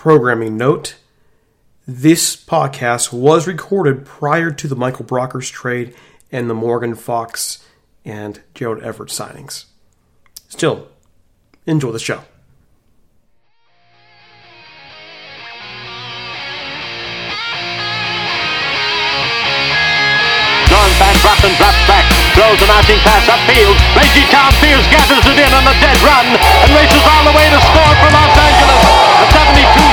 Programming note this podcast was recorded prior to the Michael Brockers trade and the Morgan Fox and Gerald Everett signings. Still, enjoy the show. John Van Brocklin drops back, throws a mounting pass upfield. Lazy Tom Fears gathers it in on a dead run and races all the way to score for Los Angeles. A 72-yard touchdown play.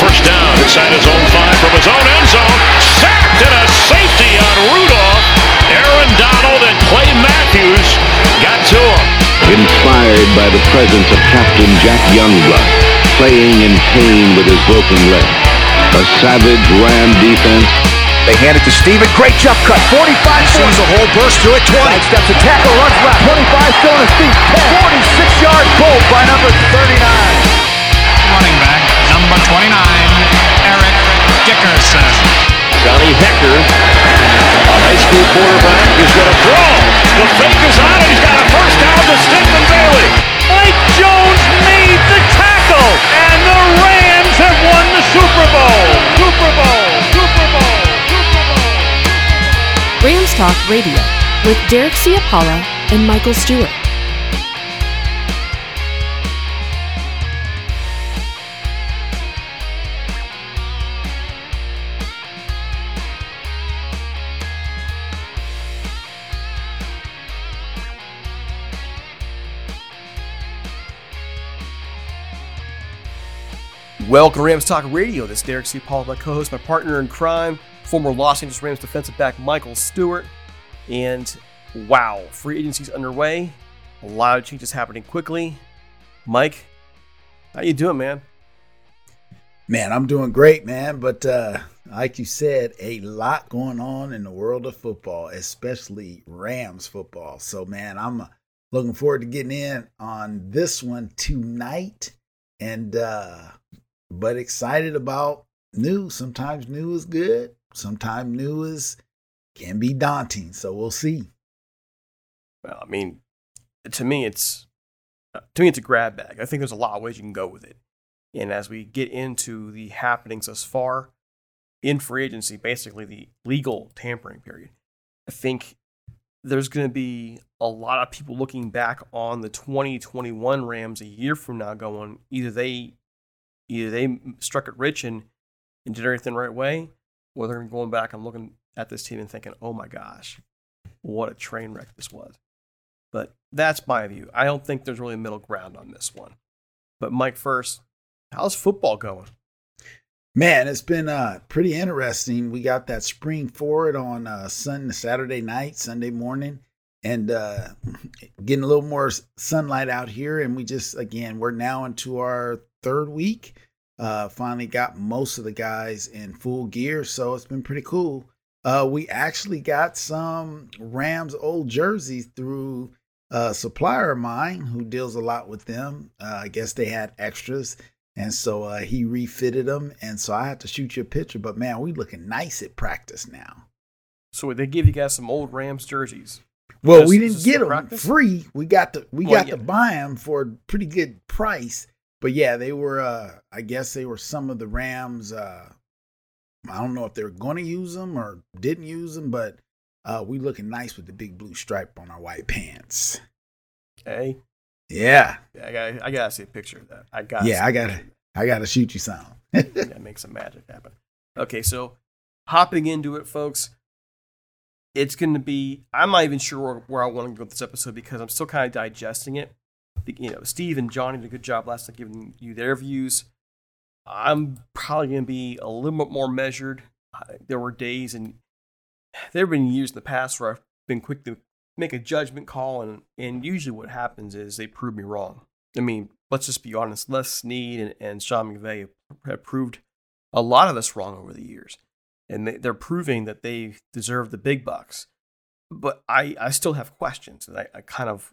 First down inside his own five from his own end zone. Sacked and a safety on Rudolph. Aaron Donald and Clay Matthews got to him. Inspired by the presence of Captain Jack Youngblood, playing in pain with his broken leg. A savage Ram defense They hand it to Steven. Great jump cut. 45 Sees a hole, burst through it. 20. Steps a tackle, runs left. 25 still on his feet. 10. 46 yard goal by number 39. running back, number 29, Eric Dickerson. Johnny Hekker, a high school quarterback, is going to throw. The fake is on, and he's got a first down to Stephen Bailey. Mike Jones made the tackle, and the Rams have won the Super Bowl. Super Bowl. Super Bowl. Super Bowl. Rams Talk Radio with Derek Ciapala and Michael Stewart. Welcome to Rams Talk Radio. This is Derek Ciapala, my co-host, my partner in crime, former Los Angeles Rams defensive back Michael Stewart. And wow, free agency's underway. A lot of changes happening quickly. Mike, how you doing, man? Man, I'm doing great, man. But uh, like you said, a lot going on in the world of football, especially Rams football. So, man, I'm uh, looking forward to getting in on this one tonight. And uh, but excited about new. Sometimes new is good. Sometimes new is can be daunting. So we'll see. Well, I mean, to me, it's uh, to me it's a grab bag. I think there's a lot of ways you can go with it. And as we get into the happenings thus far in free agency, basically the legal tampering period, I think there's going to be a lot of people looking back on the 2021 Rams a year from now, going either they either they struck it rich and, and did everything the right way, or they're going back and looking at this team and thinking, oh my gosh, what a train wreck this was. But that's my view. I don't think there's really a middle ground on this one. But Mike, first, how's football going? Man, it's been uh, pretty interesting. We got that spring forward on uh, Sunday, Saturday night, Sunday morning, and uh, getting a little more sunlight out here. And we just, again, we're now into our third week. Uh, finally got most of the guys in full gear, so it's been pretty cool. Uh, we actually got some Rams old jerseys through a supplier of mine who deals a lot with them. Uh, I guess they had extras and so uh, he refitted them, and so I had to shoot you a picture. But man, we looking nice at practice now. So they give you guys some old Rams jerseys. Well, just, we didn't get them practice? free. We got to we well, got yeah. to buy them for a pretty good price. But yeah, they were. Uh, I guess they were some of the Rams. Uh, I don't know if they were going to use them or didn't use them, but uh, we looking nice with the big blue stripe on our white pants. Hey. Yeah. yeah I got I gotta see a picture of that. I got Yeah, I gotta I gotta shoot you some. that makes some magic happen. Okay, so hopping into it, folks, it's gonna be I'm not even sure where I want to go with this episode because I'm still kind of digesting it. You know, Steve and Johnny did a good job last night giving you their views. I'm probably gonna be a little bit more measured. There were days and there have been years in the past where I've been quick to make a judgment call, and and usually what happens is they prove me wrong. I mean, let's just be honest. Les Snead and, and Sean McVay have proved a lot of us wrong over the years, and they, they're proving that they deserve the big bucks. But I I still have questions, and I, I kind of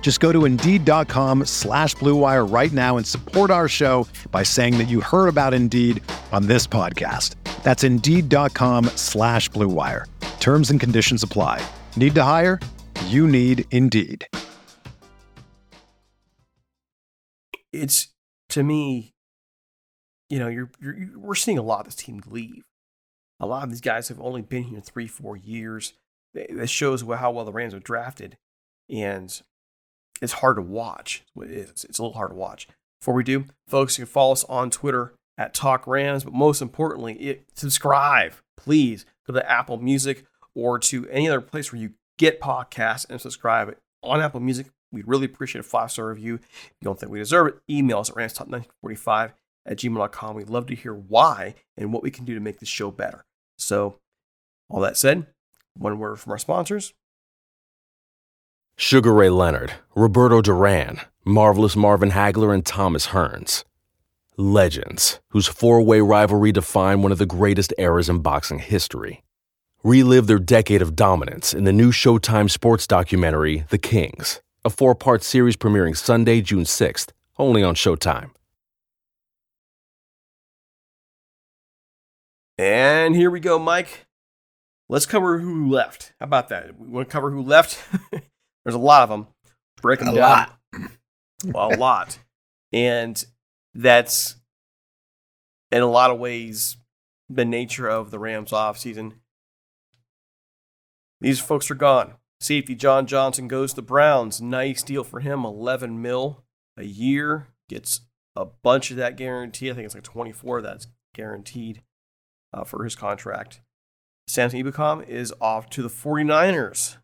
Just go to Indeed.com slash BlueWire right now and support our show by saying that you heard about Indeed on this podcast. That's Indeed.com slash BlueWire. Terms and conditions apply. Need to hire? You need Indeed. it's to me, you know, you're, you're we're seeing a lot of this team leave. A lot of these guys have only been here three, four years. That shows how well the Rams are drafted, and it's hard to watch. It's, it's a little hard to watch. Before we do, folks, you can follow us on Twitter at Talk Rams, but most importantly, it, subscribe. Please go to Apple Music or to any other place where you get podcasts and subscribe on Apple Music. We'd really appreciate a five star review. If you don't think we deserve it, email us at ramstop1945 at gmail.com. We'd love to hear why and what we can do to make this show better. So, all that said, one word from our sponsors Sugar Ray Leonard, Roberto Duran, Marvelous Marvin Hagler, and Thomas Hearns. Legends, whose four way rivalry defined one of the greatest eras in boxing history. Relive their decade of dominance in the new Showtime sports documentary, The Kings a four part series premiering Sunday, June 6th, only on Showtime. And here we go, Mike. Let's cover who left. How about that? We want to cover who left? There's a lot of them. Break them a down. Lot. well, a lot. And that's, in a lot of ways, the nature of the Rams offseason. These folks are gone. Safety John Johnson goes to Browns. Nice deal for him. 11 mil a year. Gets a bunch of that guarantee. I think it's like 24 that's guaranteed uh, for his contract. Samson Ebukam is off to the 49ers.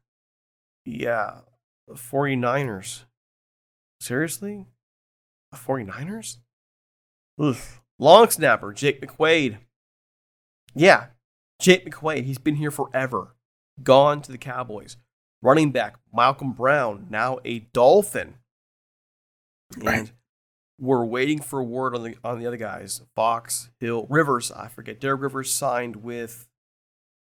Yeah, the 49ers. Seriously? The 49ers? Oof. Long snapper, Jake McQuaide. Yeah, Jake McQuaide. He's been here forever. Gone to the Cowboys running back Malcolm Brown, now a Dolphin. Right. And we're waiting for word on the on the other guys. Fox, Hill, Rivers, I forget. Derek Rivers signed with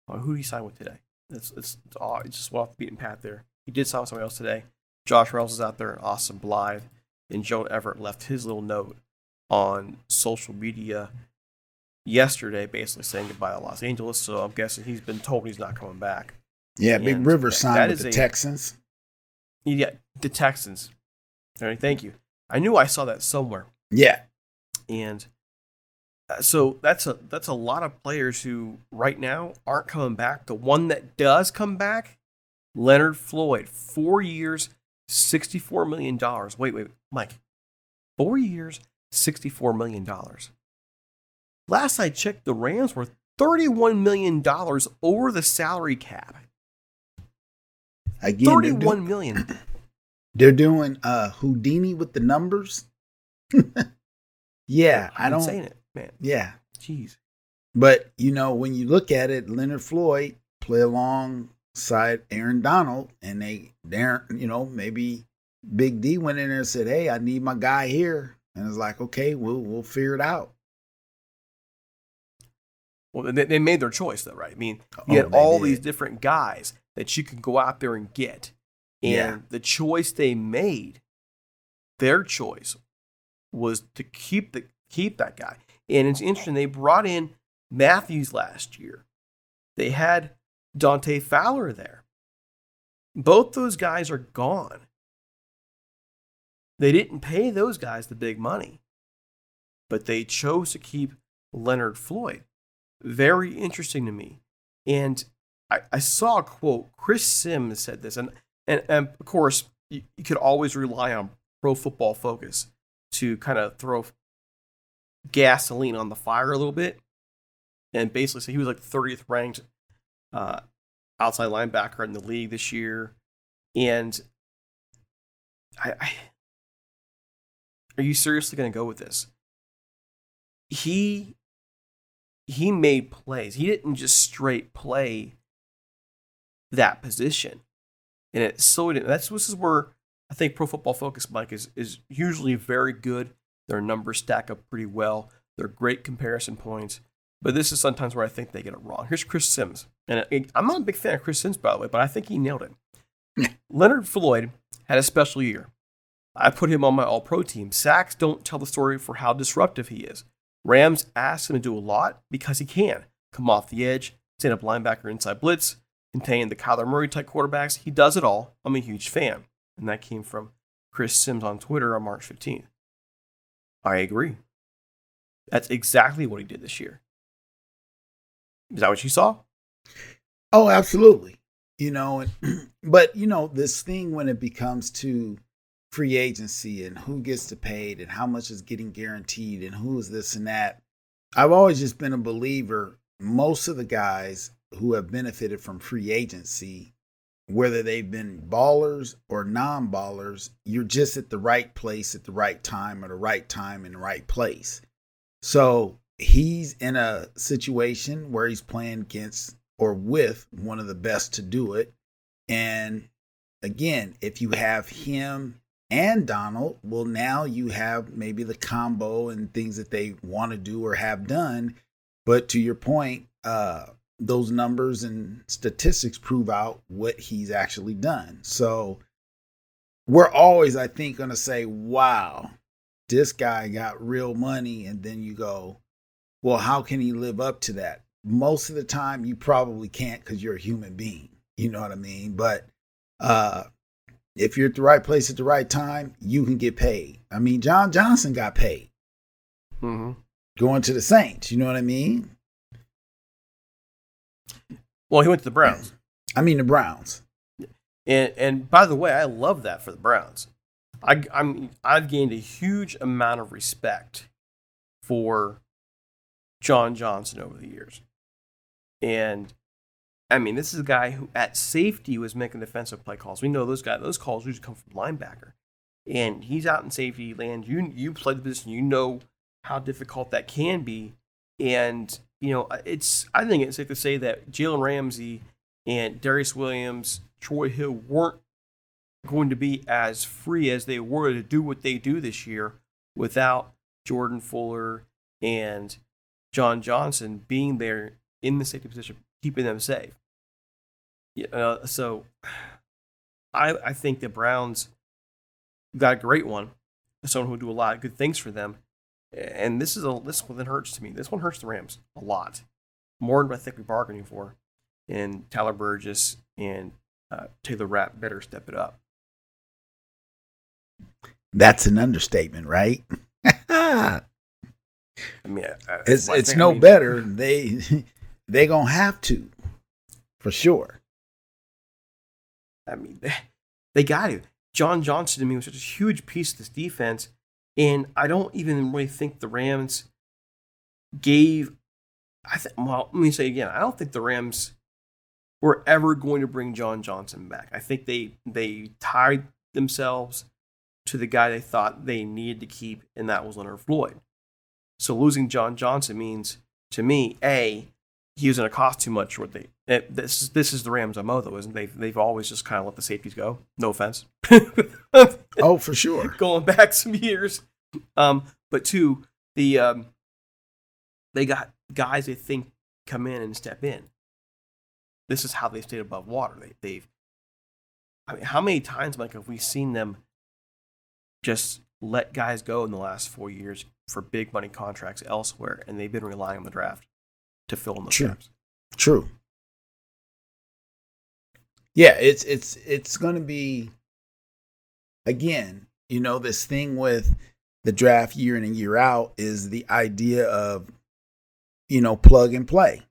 oh, who did he sign with today? It's it's, it's, odd. it's just off the beaten path there. He did sign with somebody else today. Josh Reynolds is out there. Austin Blythe and Joe Everett left his little note on social media yesterday, basically saying goodbye to Los Angeles. So I'm guessing he's been told he's not coming back. Yeah, Big And River that- signed with the a- Texans. Yeah, the Texans. All right, thank you. I knew I saw that somewhere. Yeah. and uh, so that's a that's a lot of players who right now aren't coming back. The one that does come back, Leonard Floyd, four years, sixty four million dollars. Wait, wait, Mike, four years, sixty four million dollars. Last I checked, the Rams were thirty one million dollars over the salary cap. Again, they're Thirty doing- million. They're doing uh Houdini with the numbers. yeah, I I'm don't saying it, man. Yeah. Jeez. But you know, when you look at it, Leonard Floyd play alongside Aaron Donald, and they, they're, you know, maybe Big D went in there and said, "Hey, I need my guy here," and it's like, "Okay, we'll we'll figure it out." Well, they, they made their choice, though, right? I mean, Oh, you had all did. these different guys that you could go out there and get. And Yeah. the choice they made, their choice, was to keep the keep that guy. And it's interesting, they brought in Matthews last year. They had Dante Fowler there. Both those guys are gone. They didn't pay those guys the big money, but they chose to keep Leonard Floyd very interesting to me. And I, I saw a quote. Chris Sims said this, and and, and of course you, you could always rely on Pro Football Focus to kind of throw gasoline on the fire a little bit, and basically say he was like 30th ranked uh, outside linebacker in the league this year, and I, I are you seriously going to go with this? He he made plays. He didn't just straight play that position. And it so it, that's this is where I think Pro Football Focus, Mike, is is usually very good. Their numbers stack up pretty well. They're great comparison points. But this is sometimes where I think they get it wrong. Here's Chris Sims. And I'm not a big fan of Chris Sims, by the way, but I think he nailed it. Leonard Floyd had a special year. I put him on my all pro team. Sacks don't tell the story for how disruptive he is. Rams ask him to do a lot because he can come off the edge, stand up linebacker inside blitz, contain the Kyler Murray type quarterbacks. He does it all. I'm a huge fan. And that came from Chris Sims on Twitter on March 15th. I agree. That's exactly what he did this year. Is that what you saw? Oh, absolutely. You know, and, but you know, this thing when it becomes to free agency and who gets to paid and how much is getting guaranteed and who is this and that. I've always just been a believer. Most of the guys who have benefited from free agency, whether they've been ballers or non ballers, you're just at the right place at the right time or the right time in the right place. So he's in a situation where he's playing against or with one of the best to do it. And again, if you have him and Donald, well, now you have maybe the combo and things that they want to do or have done. But to your point, uh, those numbers and statistics prove out what he's actually done. So we're always, I think, going to say, wow, this guy got real money. And then you go, well, how can he live up to that? Most of the time, you probably can't because you're a human being. You know what I mean? But uh, if you're at the right place at the right time, you can get paid. I mean, John Johnson got paid Mm-hmm. going to the Saints. You know what I mean? Well, he went to the Browns. I mean, the Browns. And and by the way, I love that for the Browns. I I'm I've gained a huge amount of respect for John Johnson over the years. And I mean, this is a guy who at safety was making defensive play calls. We know those guys; those calls usually come from linebacker, and he's out in safety land. You you play the position, you know how difficult that can be, and you know uh, it's. I think it's safe to say that Jalen Ramsey and Darious Williams, Troy Hill weren't going to be as free as they were to do what they do this year without Jordan Fuller and John Johnson being there in the safety position, keeping them safe. Yeah, uh, so I I think the Browns got a great one, someone who would do a lot of good things for them. And this is a this one that hurts to me. This one hurts the Rams a lot, more than I think we're bargaining for. And Terrell Burgess and uh, Taylor Rapp better step it up. That's an understatement, right? I mean, uh, it's I it's no I mean, better. They they gonna have to, for sure. I mean, they, they got to. John Johnson to me was such a huge piece of this defense, and I don't even really think the Rams gave. I think. Well, let me say again. I don't think the Rams were ever going to bring John Johnson back. I think they they tied themselves to the guy they thought they needed to keep, and that was Leonard Floyd. So losing John Johnson means to me, a he was going to cost too much. What they it, this is this is the Rams MO though, isn't they? They've always just kind of let the safeties go. No offense. Oh, for sure. Going back some years, um, but two, the um, they got guys they think come in and step in. This is how they stayed above water. They, they've. I mean, how many times, Mike, have we seen them just let guys go in the last four years for big money contracts elsewhere, and they've been relying on the draft to fill in those True. gaps? True. Yeah, it's it's it's going to be again, you know, this thing with the draft year in and year out is the idea of you know, plug and play.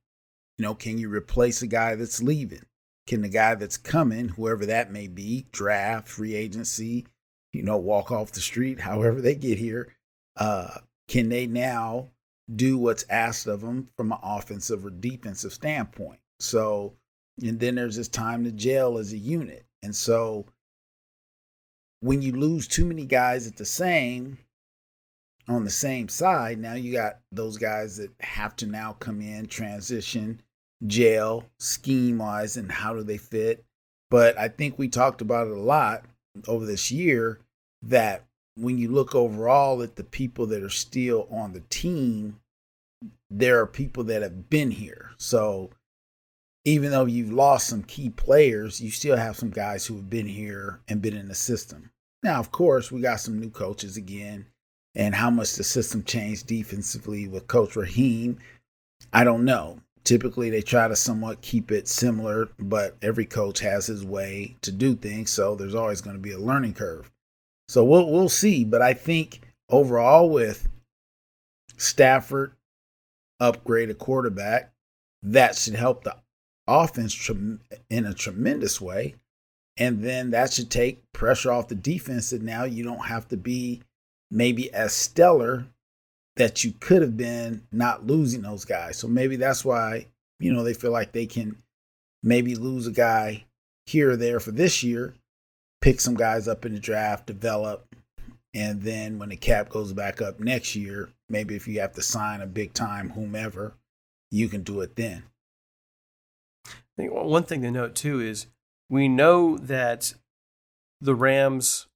You know, can you replace a guy that's leaving? Can the guy that's coming, whoever that may be, draft, free agency, you know, walk off the street, however they get here, uh, can they now do what's asked of them from an offensive or defensive standpoint? So, and then there's this time to gel as a unit. And so, when you lose too many guys at the same, on the same side, now you got those guys that have to now come in, transition, gel, scheme wise, and how do they fit. But I think we talked about it a lot over this year that when you look overall at the people that are still on the team, there are people that have been here. So even though you've lost some key players, you still have some guys who have been here and been in the system. Now, of course, we got some new coaches again, and how much the system changed defensively with Coach Raheem, I don't know. Typically, they try to somewhat keep it similar, but every coach has his way to do things, so there's always going to be a learning curve. So we'll we'll see, but I think overall with Stafford upgrade a quarterback, that should help the offense in a tremendous way. And then that should take pressure off the defense that now you don't have to be maybe as stellar that you could have been not losing those guys. So maybe that's why, you know, they feel like they can maybe lose a guy here or there for this year, pick some guys up in the draft, develop, and then when the cap goes back up next year, maybe if you have to sign a big time whomever, you can do it then. I think one thing to note too is we know that the Rams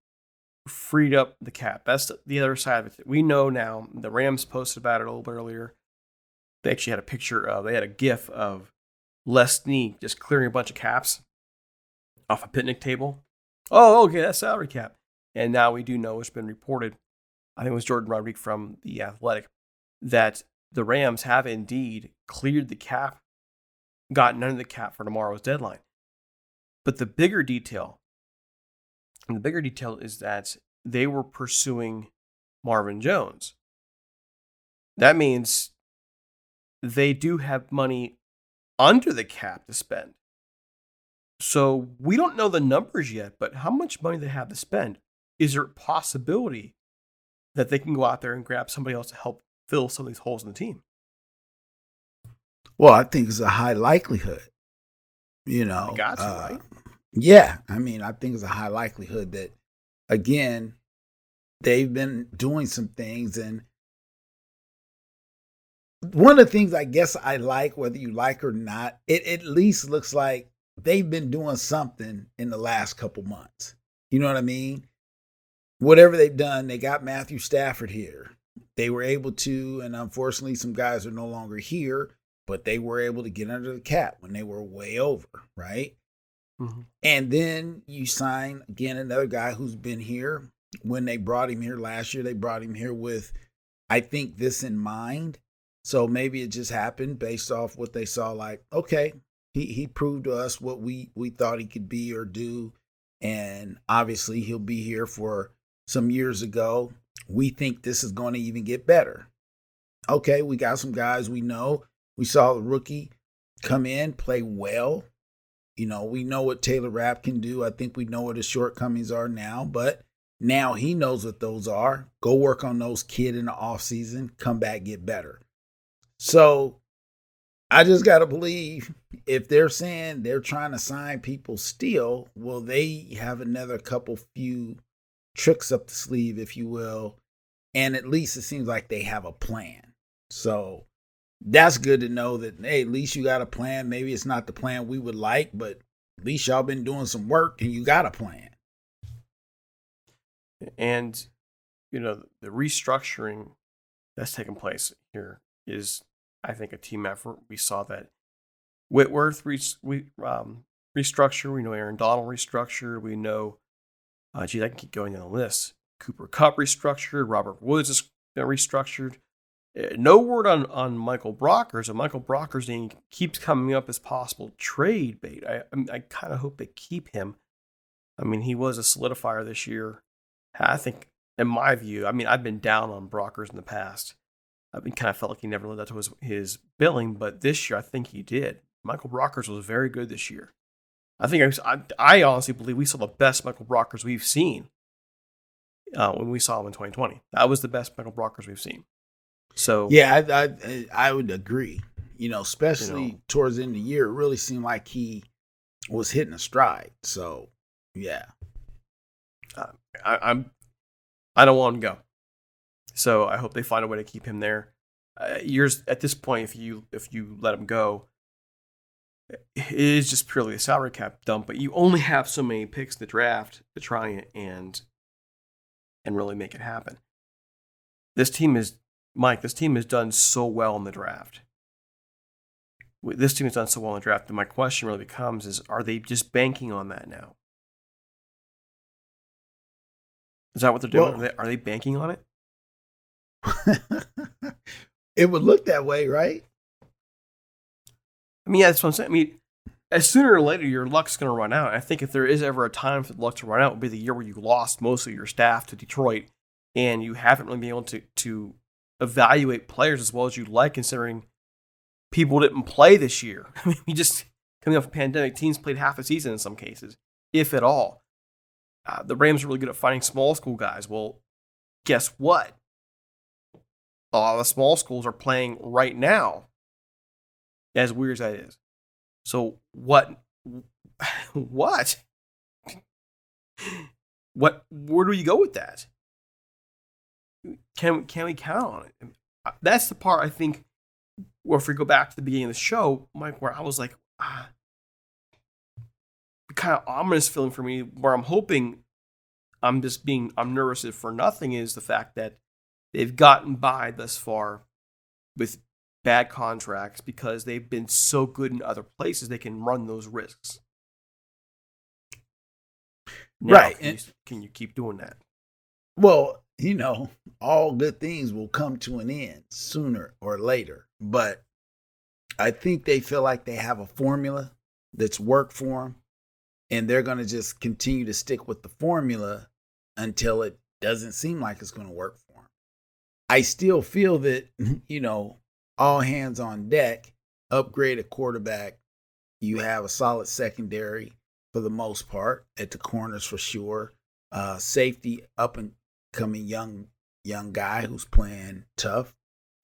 freed up the cap. That's the other side of it. We know now. The Rams posted about it a little bit earlier. They actually had a picture of. They had a GIF of Les Snead just clearing a bunch of caps off a picnic table. Oh, okay, that's salary cap. And now we do know it's been reported. I think it was Jourdan Rodrigue from the Athletic that the Rams have indeed cleared the cap, gotten under the cap for tomorrow's deadline. But the bigger detail, and the bigger detail is that they were pursuing Marvin Jones. That means they do have money under the cap to spend. So we don't know the numbers yet, but how much money they have to spend? Is there a possibility that they can go out there and grab somebody else to help fill some of these holes in the team? Well, I think it's a high likelihood. You know, to, uh, right? Yeah, I mean, I think it's a high likelihood that again they've been doing some things, and one of the things I guess I like, whether you like or not, it at least looks like they've been doing something in the last couple months. You know what I mean? Whatever they've done, they got Matthew Stafford here. They were able to, and unfortunately, some guys are no longer here, but they were able to get under the cap when they were way over, right? Mm-hmm. And then you sign again another guy who's been here. When they brought him here last year, they brought him here with, I think, this in mind. So maybe it just happened based off what they saw. Like, okay, he he proved to us what we we thought he could be or do, and obviously he'll be here for some years ago. We think this is going to even get better. Okay, we got some guys we know. We saw the rookie come in, play well. You know, we know what Taylor Rapp can do. I think we know what his shortcomings are now, but now he knows what those are. Go work on those kid in the off season, come back, get better. So I just gotta believe if they're saying they're trying to sign people still, will they have another couple few tricks up the sleeve, if you will? And at least it seems like they have a plan. So that's good to know that hey, at least you got a plan. Maybe it's not the plan we would like, but at least y'all been doing some work and you got a plan. And you know, the restructuring that's taking place here is I think a team effort. We saw that Whitworth re- we, um, restructure. We know Aaron Donald restructure. We know, uh, geez, I can keep going down the list. Cooper Kupp restructured. Robert Woods is restructured. Uh, no word on, on Michael Brockers, and Michael Brockers name keeps coming up as possible trade bait. I, I kind of hope they keep him. I mean, he was a solidifier this year. I think, in my view, I mean, I've been down on Brockers in the past. I've been kind of felt like he never lived up to his, his billing, but this year I think he did. Michael Brockers was very good this year. I think I, I honestly believe we saw the best Michael Brockers we've seen uh, when we saw him in 2020. That was the best Michael Brockers we've seen. So yeah, I I, I would agree. You know, especially you know, towards the end of the year, it really seemed like he was hitting a stride. So yeah, uh, I, I'm I don't want him to go. So I hope they find a way to keep him there. Uh, years at this point, if you if you let him go, it is just purely a salary cap dump. But you only have so many picks in the draft to try and and really make it happen. This team is Mike, this team has done so well in the draft. This team has done so well in the draft, and my question really becomes: Is are they just banking on that now? Is that what they're doing? Well, are, they, are they banking on it? it would look that way, right? I mean, yeah, that's what I'm saying. I mean, as sooner or later, your luck's going to run out. I think if there is ever a time for the luck to run out, would be the year where you lost most of your staff to Detroit, and you haven't really been able to to evaluate players as well as you'd like, considering people didn't play this year. I mean, you just coming off a pandemic, teams played half a season in some cases, if at all. Uh, the Rams are really good at finding small school guys. Well, guess what? A lot of the small schools are playing right now. As weird as that is. So what? What? What? Where do you go with that? Can can we count on it? That's the part I think. Or if we go back to the beginning of the show, Mike, where I was like, ah, kind of ominous feeling for me, where I'm hoping I'm just being I'm nervous for nothing is the fact that they've gotten by thus far with bad contracts because they've been so good in other places they can run those risks. Now, right. Can you, can you keep doing that? Well, you know, all good things will come to an end sooner or later. But I think they feel like they have a formula that's worked for them. And they're going to just continue to stick with the formula until it doesn't seem like it's going to work for them. I still feel that, you know, all hands on deck, upgrade a quarterback. You have a solid secondary for the most part at the corners for sure. Uh, safety up and coming young young guy who's playing tough.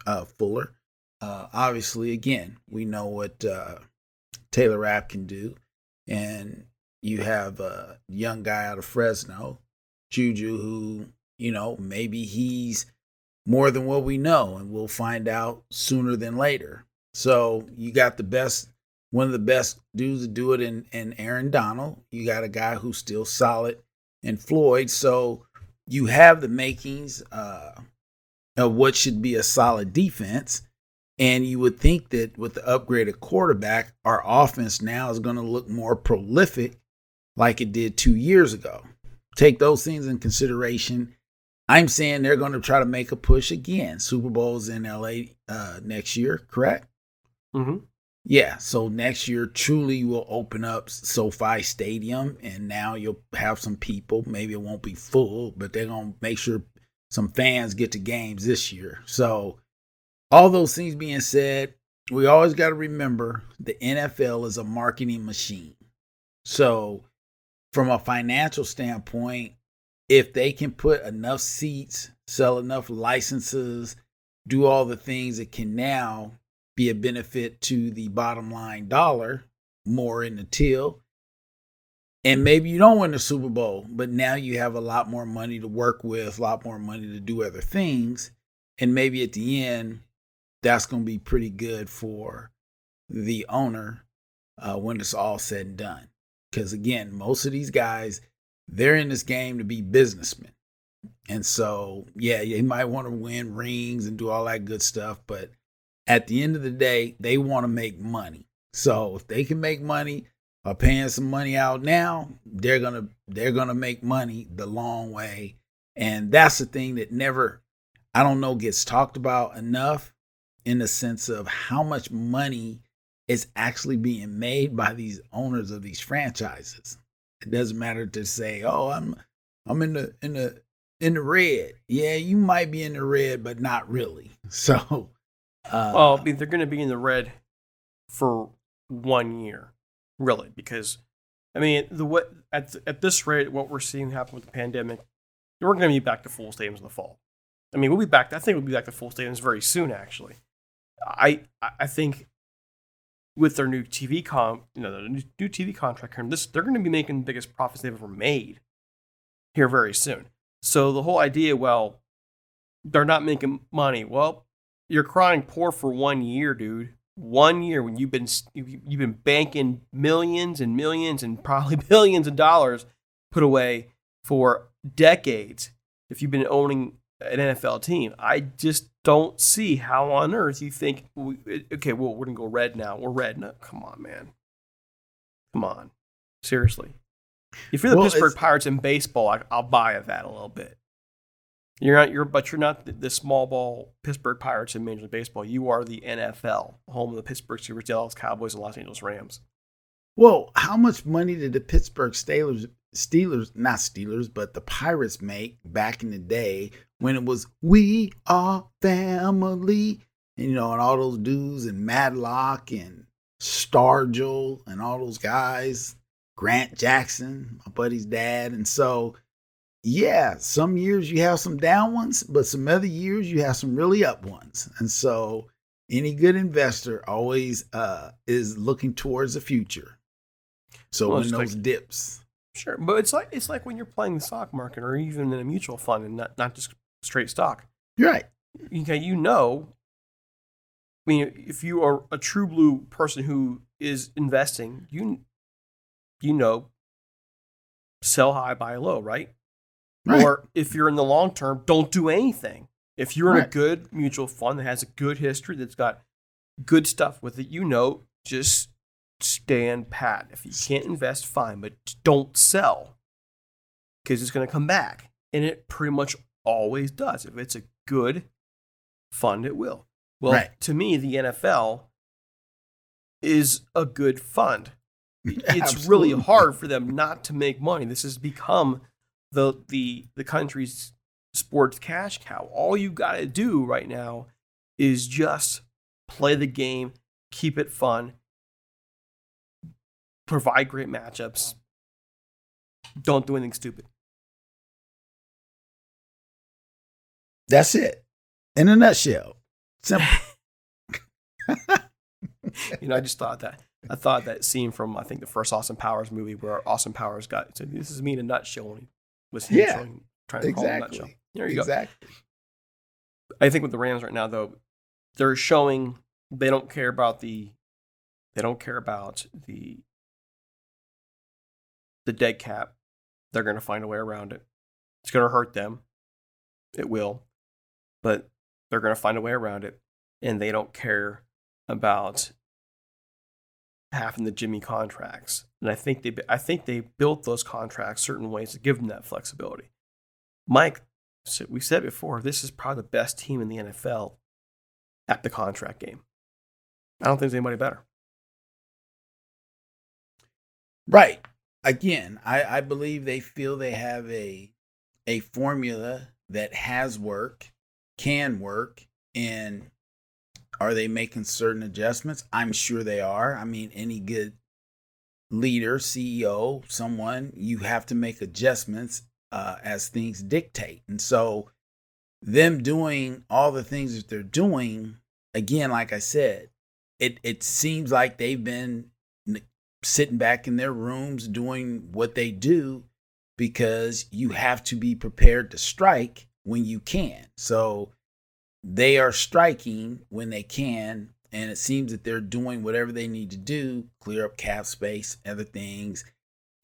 Uh, Fuller. Uh, obviously, again, we know what uh, Taylor Rapp can do, and you have a young guy out of Fresno, Juju, who you know maybe he's more than what we know, and we'll find out sooner than later. So you got the best, one of the best dudes to do it in, in Aaron Donald. You got a guy who's still solid in Floyd. So you have the makings uh, of what should be a solid defense. And you would think that with the upgraded quarterback, our offense now is going to look more prolific like it did two years ago. Take those things in consideration. I'm saying they're going to try to make a push again. Super Bowl's in LA uh, next year, correct? Mm-hmm. Yeah. So next year, truly will open up SoFi Stadium, and now you'll have some people. Maybe it won't be full, but they're going to make sure some fans get to games this year. So, all those things being said, we always got to remember the NFL is a marketing machine. So, from a financial standpoint, if they can put enough seats, sell enough licenses, do all the things that can now be a benefit to the bottom line dollar, more in the till. And maybe you don't win the Super Bowl, but now you have a lot more money to work with, a lot more money to do other things. And maybe at the end, that's going to be pretty good for the owner uh, when it's all said and done. Because again, most of these guys, they're in this game to be businessmen. And so, yeah, you might want to win rings and do all that good stuff, but at the end of the day, they want to make money. So if they can make money or paying some money out now, they're gonna they're gonna make money the long way. And that's the thing that never I don't know gets talked about enough in the sense of how much money is actually being made by these owners of these franchises. It doesn't matter to say, "Oh, I'm I'm in the in the in the red." Yeah, you might be in the red, but not really. So, uh, well, they're going to be in the red for one year, really, because I mean, the what at at this rate, what we're seeing happen with the pandemic, we're going to be back to full stadiums in the fall. I mean, we'll be back. I think we'll be back to full stadiums very soon. Actually, I I think with their new TV com, you know, the new TV contract here, this they're going to be making the biggest profits they've ever made here very soon. So the whole idea, well, they're not making money. Well, you're crying poor for one year, dude. One year when you've been you've been banking millions and millions and probably billions of dollars put away for decades. If you've been owning an NFL team. I just don't see how on earth you think, okay, well, we're going to go red now. We're red. No, come on, man. Come on. Seriously. If you're the well, Pittsburgh Pirates in baseball, I, will buy that a little bit. You're not, you're, but you're not the, the, small ball Pittsburgh Pirates in Major League Baseball. You are the NFL, home of the Pittsburgh Steelers, Dallas Cowboys, and Los Angeles Rams. Well, how much money did the Pittsburgh Steelers Steelers, not Steelers, but the Pirates make back in the day when it was We Are Family, and, you know, and all those dudes and Madlock and Stargell and all those guys, Grant Jackson, my buddy's dad. And so, yeah, some years you have some down ones, but some other years you have some really up ones. And so, any good investor always uh, is looking towards the future. So well, when those like, dips, Sure, but it's like it's like when you're playing the stock market or even in a mutual fund and not, not just straight stock. Right. You're right. Okay, you know. I mean, if you are a true blue person who is investing, you you know, sell high, buy low, right? right. Or if you're in the long term, don't do anything. If you're in a good mutual fund that has a good history, that's got good stuff with it, you know, just stand pat. If you can't invest, fine, but don't sell because it's going to come back. And it pretty much always does. If it's a good fund, it will. Well, right. to me, the NFL is a good fund. It's really hard for them not to make money. This has become the the the country's sports cash cow. All you got to do right now is just play the game, keep it fun, provide great matchups. Don't do anything stupid. That's it. In a nutshell. Simple. you know, I just thought that. I thought that scene from I think the first Austin Powers movie where Austin Powers got so this is me in a nutshell when he was yeah, showing, trying to exactly. call a nutshell. There you exactly. go. I think with the Rams right now though, they're showing they don't care about the they don't care about the the dead cap. They're going to find a way around it. It's going to hurt them. It will. But they're going to find a way around it. And they don't care about half having the Jimmy contracts. And I think they I think they built those contracts certain ways to give them that flexibility. Mike, we said before, this is probably the best team in the NFL at the contract game. I don't think there's anybody better. Right. Again, I, I believe they feel they have a a formula that has work, can work, and are they making certain adjustments? I'm sure they are. I mean, any good leader, CEO, someone, you have to make adjustments uh, as things dictate. And so, them doing all the things that they're doing, again, like I said, it it seems like they've been sitting back in their rooms doing what they do because you have to be prepared to strike when you can. So they are striking when they can, and it seems that they're doing whatever they need to do, clear up cap space, other things.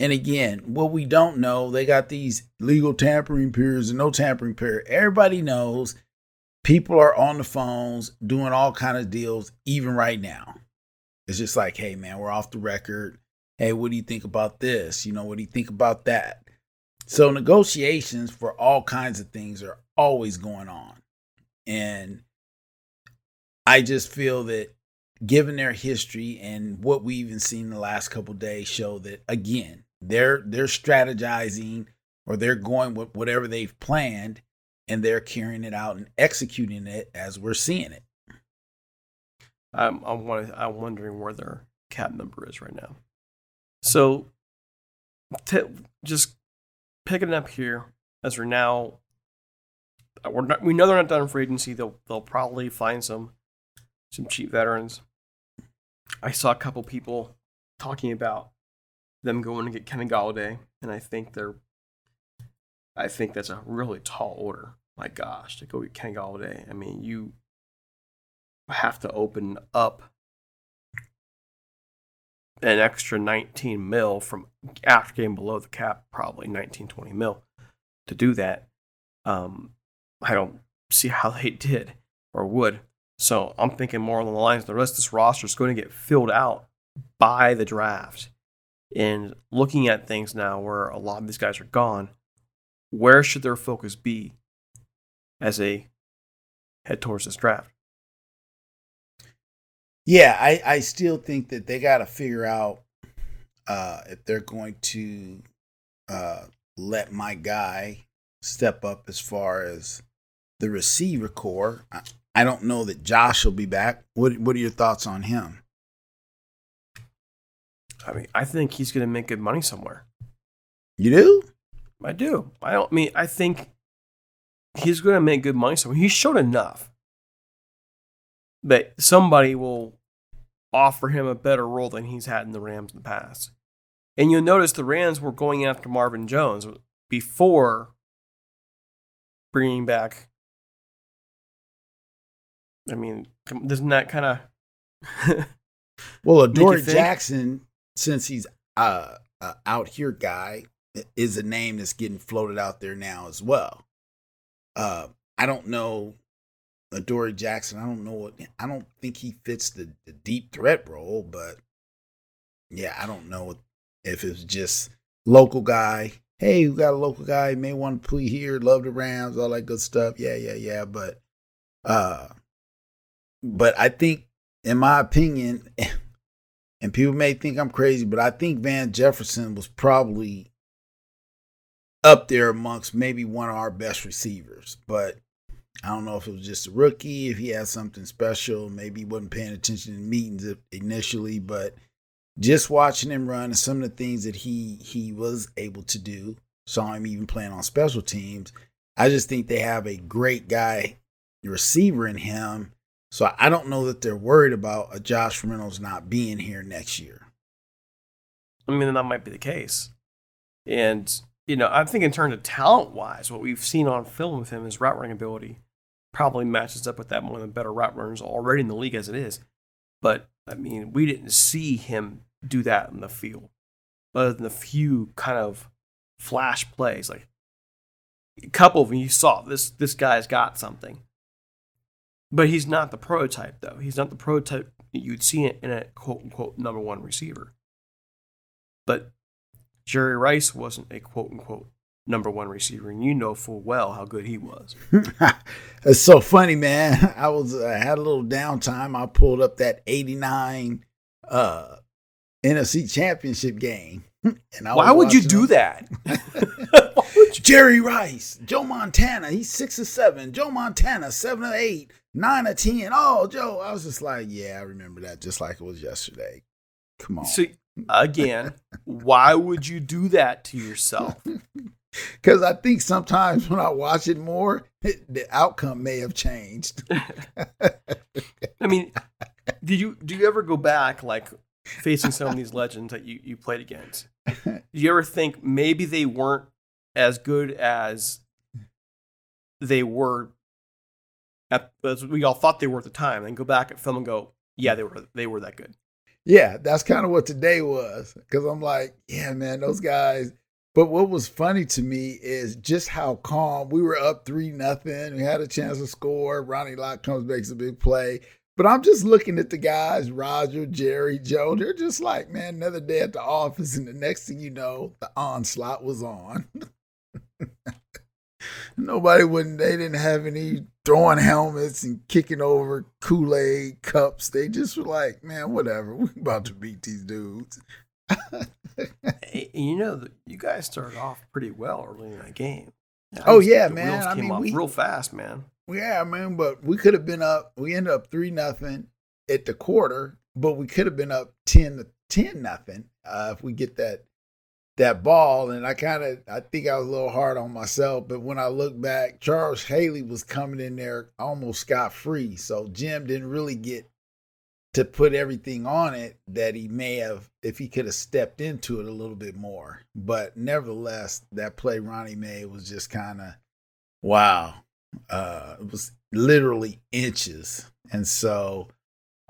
And again, what we don't know, they got these legal tampering periods and no tampering period. Everybody knows people are on the phones doing all kind of deals even right now. It's just like, hey man, we're off the record. Hey, what do you think about this? You know, what do you think about that? So negotiations for all kinds of things are always going on. And I just feel that given their history and what we've even seen the last couple days show that again, they're they're strategizing or they're going with whatever they've planned and they're carrying it out and executing it as we're seeing it. I'm I'm, I'm wondering where their cap number is right now. So, t- just picking up here as we're now uh, we're not, we know they're not done for agency. They'll they'll probably find some some cheap veterans. I saw a couple people talking about them going to get Kenny Golladay, and I think they're I think that's a really tall order. My gosh, to go get Kenny Golladay. I mean, you have to open up an extra 19 mil from after game below the cap, probably 19, 20 mil to do that. Um, I don't see how they did or would. So I'm thinking more along the lines the rest of this roster is going to get filled out by the draft. And looking at things now where a lot of these guys are gone, where should their focus be as they head towards this draft? Yeah, I, I still think that they got to figure out uh, if they're going to uh, let my guy step up as far as the receiver corps. I, I don't know that Josh will be back. What What are your thoughts on him? I mean, I think he's going to make good money somewhere. You do? I do. I don't I mean. I think he's going to make good money somewhere. He's shown enough that somebody will offer him a better role than he's had in the Rams in the past. And you'll notice the Rams were going after Marvin Jones before bringing back. I mean, doesn't that kind of. well, Adoree Jackson, since he's uh, uh, out here guy, is a name that's getting floated out there now as well. Uh, I don't know Adoree Jackson. I don't know what I don't think he fits the, the deep threat role, but yeah, I don't know if it's just local guy. Hey, we got a local guy, may want to play here, love the Rams, all that good stuff. Yeah, yeah, yeah. But uh but I think in my opinion, and people may think I'm crazy, but I think Van Jefferson was probably up there amongst maybe one of our best receivers. But I don't know if it was just a rookie, if he had something special. Maybe he wasn't paying attention in meetings initially, but just watching him run and some of the things that he he was able to do, saw him even playing on special teams. I just think they have a great guy receiver in him. So I don't know that they're worried about a Josh Reynolds not being here next year. I mean, that might be the case. And you know, I think in terms of talent wise, what we've seen on film with him is route running ability probably matches up with that one of the better route runners already in the league as it is. But I mean, we didn't see him do that in the field, other than a few kind of flash plays. Like a couple of them, you saw this this guy's got something. But he's not the prototype, though. He's not the prototype you'd see in a quote unquote number one receiver. But Jerry Rice wasn't a quote unquote number one receiver, and you know full well how good he was. it's so funny, man. I was I had a little downtime. I pulled up that '89 uh, NFC Championship game. And I Why would you do that? Jerry Rice, Joe Montana, he's six or seven. Joe Montana, seven or eight, nine or ten. Oh, Joe, I was just like, yeah, I remember that just like it was yesterday. Come on. See, again, why would you do that to yourself? Because I think sometimes when I watch it more, it, the outcome may have changed. I mean, did you do you ever go back like facing some of these legends that you, you played against? Do you ever think maybe they weren't as good as they were at, as we all thought they were at the time, and go back at film and go, yeah, they were they were that good. Yeah, that's kind of what today was. Because I'm like, yeah, man, those guys. But what was funny to me is just how calm we were up three nothing. We had a chance to score. Ronnie Lott comes makes a big play. But I'm just looking at the guys, Roger, Jerry, Joe. They're just like, man, another day at the office, and the next thing you know, the onslaught was on. Nobody wouldn't. They didn't have any throwing helmets and kicking over Kool Aid cups. They just were like, man, whatever. We're about to beat these dudes. you know, you guys started off pretty well early in that game. oh yeah, man. I mean, we, real fast, man. Yeah, I mean, but we could have been up. We ended up three nothing at the quarter, but we could have been up ten to ten nothing uh, if we get that that ball. And I kind of, I think I was a little hard on myself. But when I look back, Charles Haley was coming in there almost scot free. So Jim didn't really get to put everything on it that he may have if he could have stepped into it a little bit more. But nevertheless, that play Ronnie made was just kind of wow. Uh, it was literally inches. And so,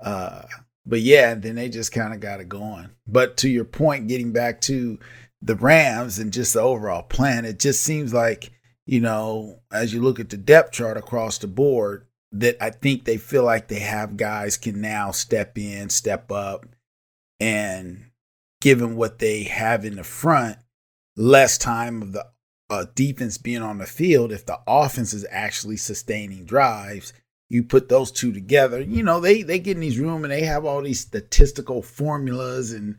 uh, but yeah, then they just kind of got it going. But to your point, getting back to the Rams and just the overall plan, it just seems like, you know, as you look at the depth chart across the board, that I think they feel like they have guys can now step in, step up, and given what they have in the front, less time of the uh, defense being on the field, if the offense is actually sustaining drives, you put those two together. You know, they they get in these room and they have all these statistical formulas and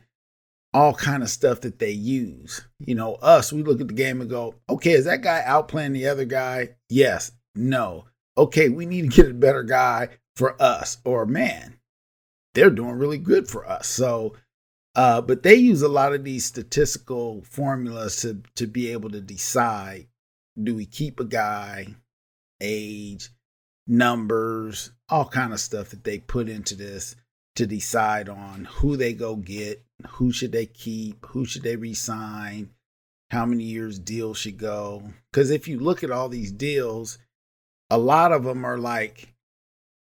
all kind of stuff that they use. You know, us, we look at the game and go, okay, is that guy outplaying the other guy? Yes. No. Okay, we need to get a better guy for us. Or man, they're doing really good for us. So uh, but they use a lot of these statistical formulas to to be able to decide do we keep a guy, age, numbers, all kind of stuff that they put into this to decide on who they go get, who should they keep, who should they resign, how many years deal should go. Because if you look at all these deals, a lot of them are like,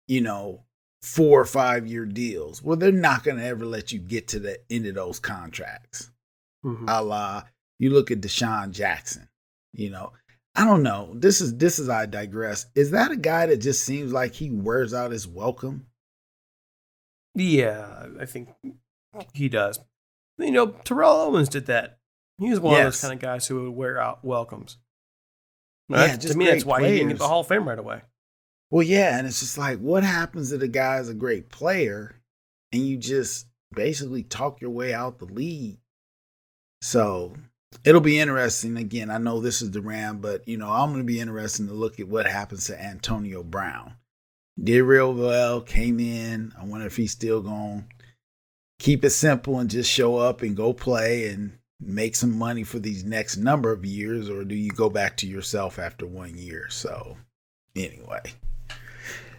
you know, four or five year deals. Well, they're not going to ever let you get to the end of those contracts. Mm-hmm. A la, you look at DeSean Jackson, you know, I don't know. This is this is I digress. Is that a guy that just seems like he wears out his welcome? Yeah, I think he does. You know, Terrell Owens did that. He was one yes. of those kind of guys who would wear out welcomes. Yeah, to me, that's why players. he didn't get the Hall of Fame right away. Well, yeah, and it's just like, what happens if a guy is a great player and you just basically talk your way out the league? So it'll be interesting. Again, I know this is the Ram, but you know, I'm going to be interested to look at what happens to Antonio Brown did real well, came in. I wonder if he's still going to keep it simple and just show up and go play and make some money for these next number of years, or do you go back to yourself after one year? So, anyway.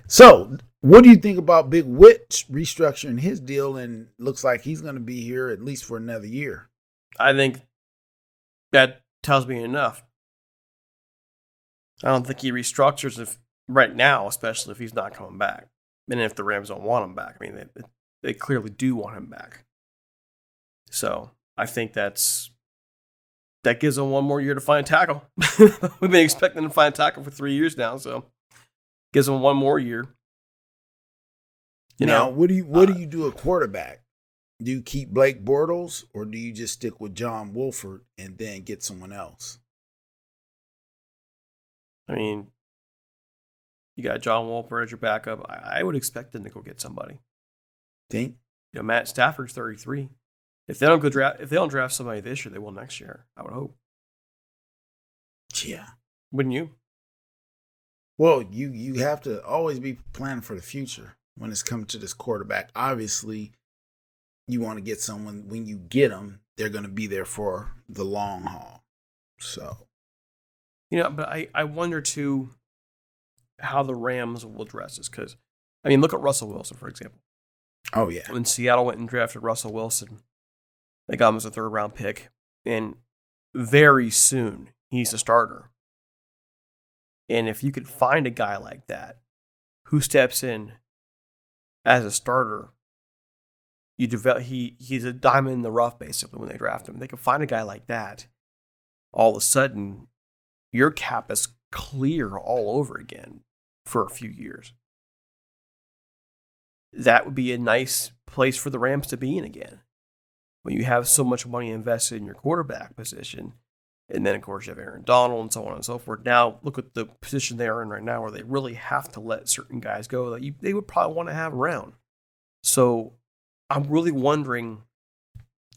So, what do you think about Big Whit restructuring his deal and looks like he's going to be here at least for another year? I think that tells me enough. I don't think he restructures if right now, especially if he's not coming back, and if the Rams don't want him back. I mean, they, they clearly do want him back. So I think that's that gives them one more year to find a tackle. We've been expecting to find a tackle for three years now, so gives them one more year. You now, know, what do you what uh, do you do a quarterback? do you keep Blake Bortles or do you just stick with John Wolford and then get someone else? I mean, you got John Wolford as your backup. I, I would expect them to go get somebody. Think? You know, Matt Stafford's 33. If they don't go draft, if they don't draft somebody this year, they will next year. I would hope. Yeah. Wouldn't you? Well, you you have to always be planning for the future when it's coming to this quarterback. Obviously, you want to get someone when you get them, they're going to be there for the long haul. So, you know, but I I wonder too how the Rams will address this because I mean, look at Russell Wilson for example. Oh yeah. When Seattle went and drafted Russell Wilson, they got him as a third round pick, and very soon he's a starter. And if you could find a guy like that who steps in as a starter, you develop he he's a diamond in the rough basically when they draft him. They can find a guy like that, all of a sudden, your cap is clear all over again for a few years. That would be a nice place for the Rams to be in again. When you have so much money invested in your quarterback position, and then, of course, you have Aaron Donald and so on and so forth. Now, look at the position they are in right now where they really have to let certain guys go that you, they would probably want to have around. So I'm really wondering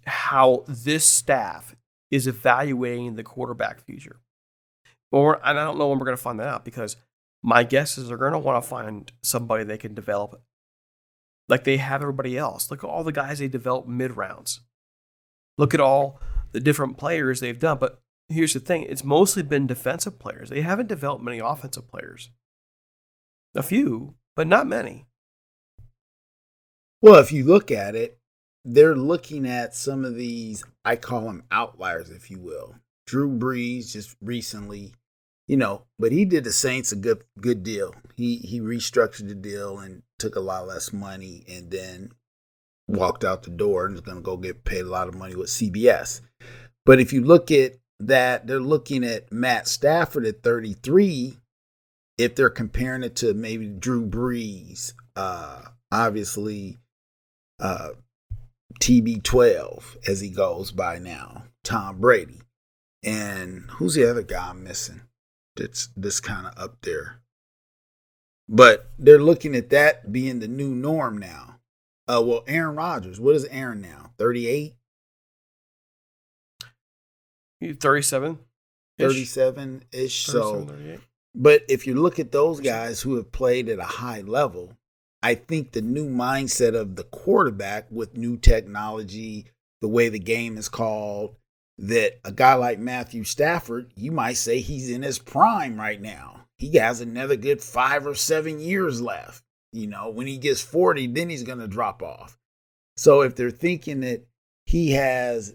how this staff is evaluating the quarterback future. Or, and I don't know when we're going to find that out because my guess is they're going to want to find somebody they can develop like they have everybody else. Look at all the guys they develop mid rounds. Look at all the different players they've done. But here's the thing it's mostly been defensive players. They haven't developed many offensive players. A few, but not many. Well, if you look at it, they're looking at some of these, I call them outliers, if you will. Drew Brees just recently, you know, but he did the Saints a good good deal. He he restructured the deal and took a lot less money and then walked out the door and is going to go get paid a lot of money with CBS. But if you look at that they're looking at Matt Stafford at 33 if they're comparing it to maybe Drew Brees, uh, obviously uh, TB12 as he goes by now, Tom Brady. And who's the other guy I'm missing that's this kind of up there? But they're looking at that being the new norm now. Uh, well, Aaron Rodgers, what is Aaron now? 38? 37 37 ish. So, but if you look at those guys who have played at a high level, I think the new mindset of the quarterback with new technology, the way the game is called, that a guy like Matthew Stafford, you might say he's in his prime right now. He has another good five or seven years left. You know, when he gets 40, then he's going to drop off. So if they're thinking that he has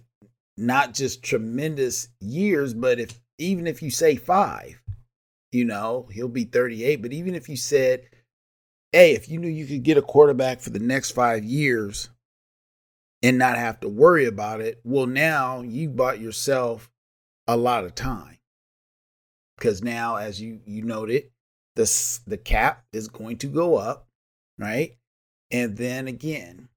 not just tremendous years, but if even if you say five, you know, he'll be 38. But even if you said, hey, if you knew you could get a quarterback for the next five years and not have to worry about it, well, now you bought yourself a lot of time. Because now, as you you noted, the the cap is going to go up, right? And then again,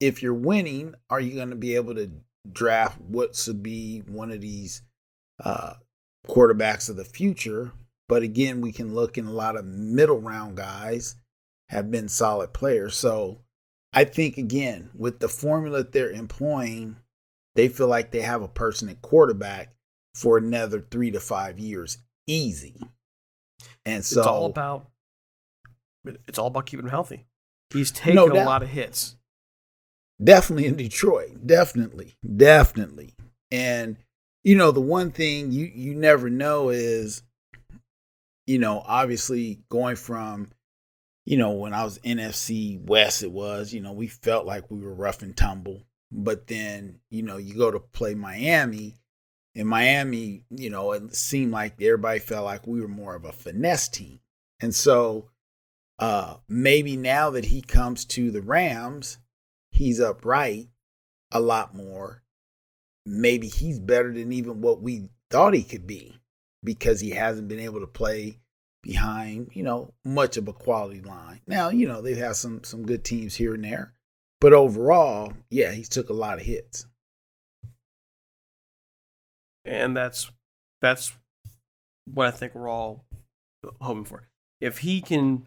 if you're winning, are you going to be able to draft what should be one of these uh, quarterbacks of the future. But again, we can look in a lot of middle round guys have been solid players. So I think again, with the formula that they're employing, they feel like they have a person at quarterback for another three to five years, easy. And so it's all about it's all about keeping him healthy. He's taken no a lot of hits. Definitely in Detroit. Definitely. Definitely. And you know, the one thing you you never know is you know, obviously going from you know, when I was NFC West it was, you know, we felt like we were rough and tumble. But then, you know, you go to play Miami in Miami, you know, it seemed like everybody felt like we were more of a finesse team. And so uh maybe now that he comes to the Rams, he's upright a lot more. Maybe he's better than even what we thought he could be because he hasn't been able to play behind, you know, much of a quality line. Now, you know, they've had some some good teams here and there, But overall, yeah, he took a lot of hits. And that's that's what I think we're all hoping for. If he can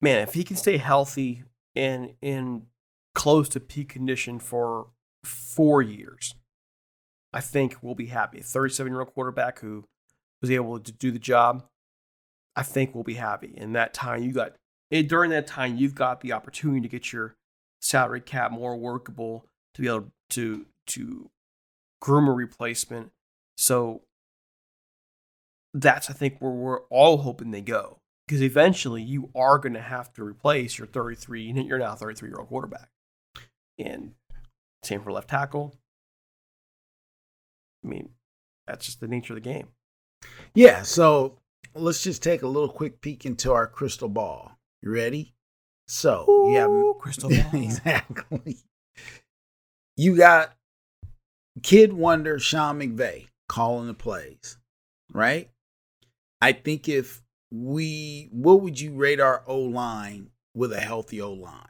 man, if he can stay healthy and in close to peak condition for four years, I think we'll be happy. 37 year old quarterback who was able to do the job, I think we'll be happy. In that time, you got it during that time, you've got the opportunity to get your salary cap more workable to be able to to groom a replacement. So that's I think where we're all hoping they go because eventually you are going to have to replace your 33 you're now 33 year old quarterback. And same for left tackle. I mean that's just the nature of the game. Yeah so let's just take a little quick peek into our crystal ball. You ready? So Ooh, you have crystal ball. Exactly. You got kid wonder sean mcvay calling the plays right? I think if we what would you rate our O line with a healthy O line?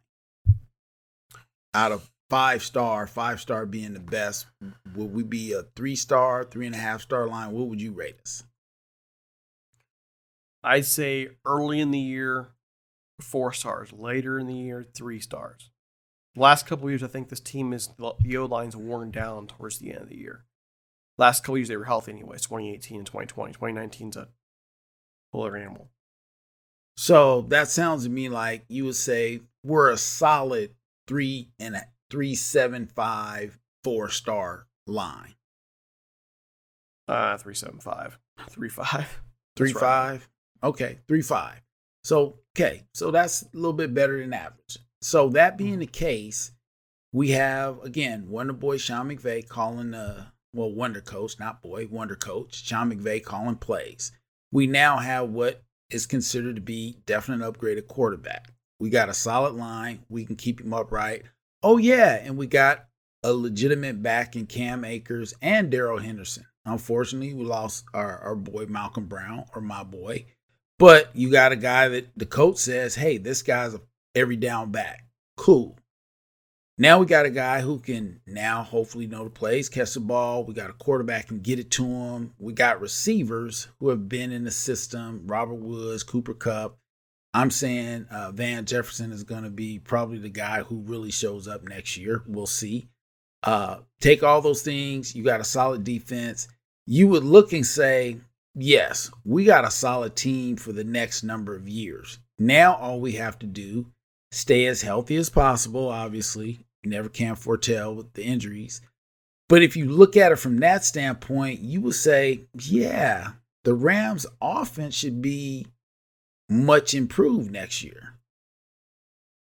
Out of five star, five star being the best, would we be a three star, three and a half star line? What would you rate us? I'd say early in the year, four stars. Later in the year, three stars. The last couple years, I think this team is the O line's worn down towards the end of the year. Last couple years, they were healthy anyway. 2018 and 2020. 2019's a polar animal. So that sounds to me like you would say we're a solid three and a three seven five four star line. Uh three seven five. Three five. Three right. five. Okay, three five. So okay, so that's a little bit better than average. So that being mm-hmm. the case, we have again Wonder Boy Sean McVay calling the well Wonder Coach, not boy, Wonder Coach Sean McVay calling plays we now have what is considered to be definite upgraded quarterback. We got a solid line. We can keep him upright. Oh, yeah. And we got a legitimate back in Cam Akers and Darrell Henderson. Unfortunately, we lost our, our boy Malcolm Brown, or my boy. But you got a guy that the coach says, hey, this guy's a every down back. Cool. Now we got a guy who can now hopefully know the plays, catch the ball. We got a quarterback and get it to him. We got receivers who have been in the system: Robert Woods, Cooper Kupp. I'm saying uh, Van Jefferson is going to be probably the guy who really shows up next year. We'll see. Uh, take all those things. You got a solid defense. You would look and say, yes, we got a solid team for the next number of years. Now all we have to do stay as healthy as possible, obviously, you never can foretell with the injuries. But if you look at it from that standpoint, you will say, yeah, the Rams offense should be much improved next year.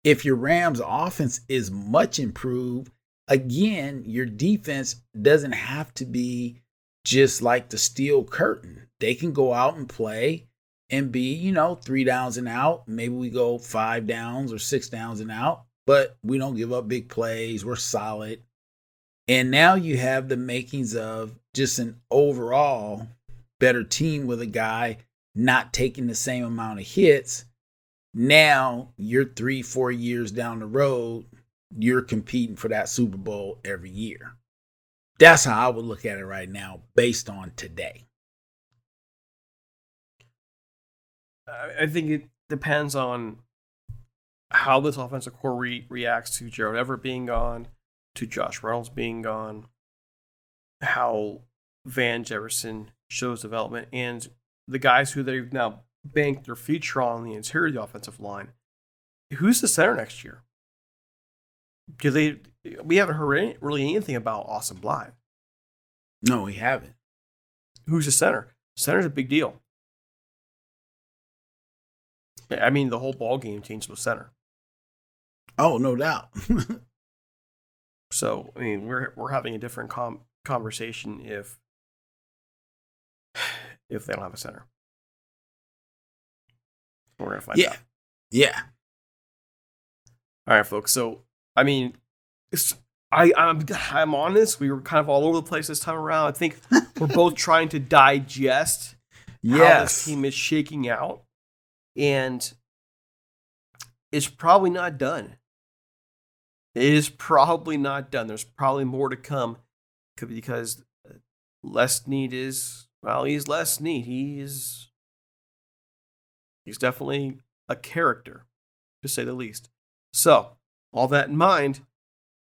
If your Rams offense is much improved, again, your defense doesn't have to be just like the steel curtain. They can go out and play and be, you know, three downs and out. Maybe we go five downs or six downs and out but we don't give up big plays. We're solid. And now you have the makings of just an overall better team with a guy not taking the same amount of hits. Now you're three, four years down the road, you're competing for that Super Bowl every year. That's how I would look at it right now, based on today. I think it depends on how this offensive corps re- reacts to Gerald Everett being gone, to Josh Reynolds being gone, how Van Jefferson shows development, and the guys who they've now banked their future on the interior of the offensive line. Who's the center next year? Do they? We haven't heard any, really anything about Austin Blythe. No, we haven't. Who's the center? Center's a big deal. I mean, the whole ball game changed with center. Oh, no doubt. so, I mean, we're we're having a different com- conversation if if they don't have a center. We're gonna find yeah. out. Yeah. All right, folks. So, I mean, I I'm I'm honest. We were kind of all over the place this time around. I think we're both trying to digest yes. how this team is shaking out, and it's probably not done it is probably not done. There's probably more to come because uh, Les Snead is well, he's Les Snead. He is he's definitely a character, to say the least. So, all that in mind,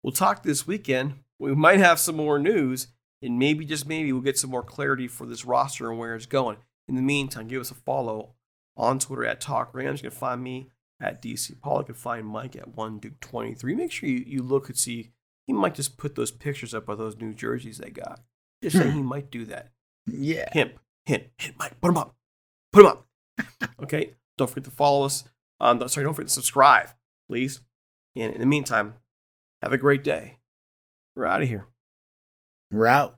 we'll talk this weekend. We might have some more news, and maybe just maybe we'll get some more clarity for this roster and where it's going. In the meantime, give us a follow on Twitter at Talk Rams. You can find me at DC Paul. You can find Mike at One Duke 23. Make sure you, you look and see. He might just put those pictures up of those new jerseys they got. Just saying he might do that. Yeah. Hint, hint, hint, Mike. Put them up. Put them up. okay. Don't forget to follow us. Um, sorry, don't forget to subscribe, please. And in the meantime, have a great day. We're out of here. We're out.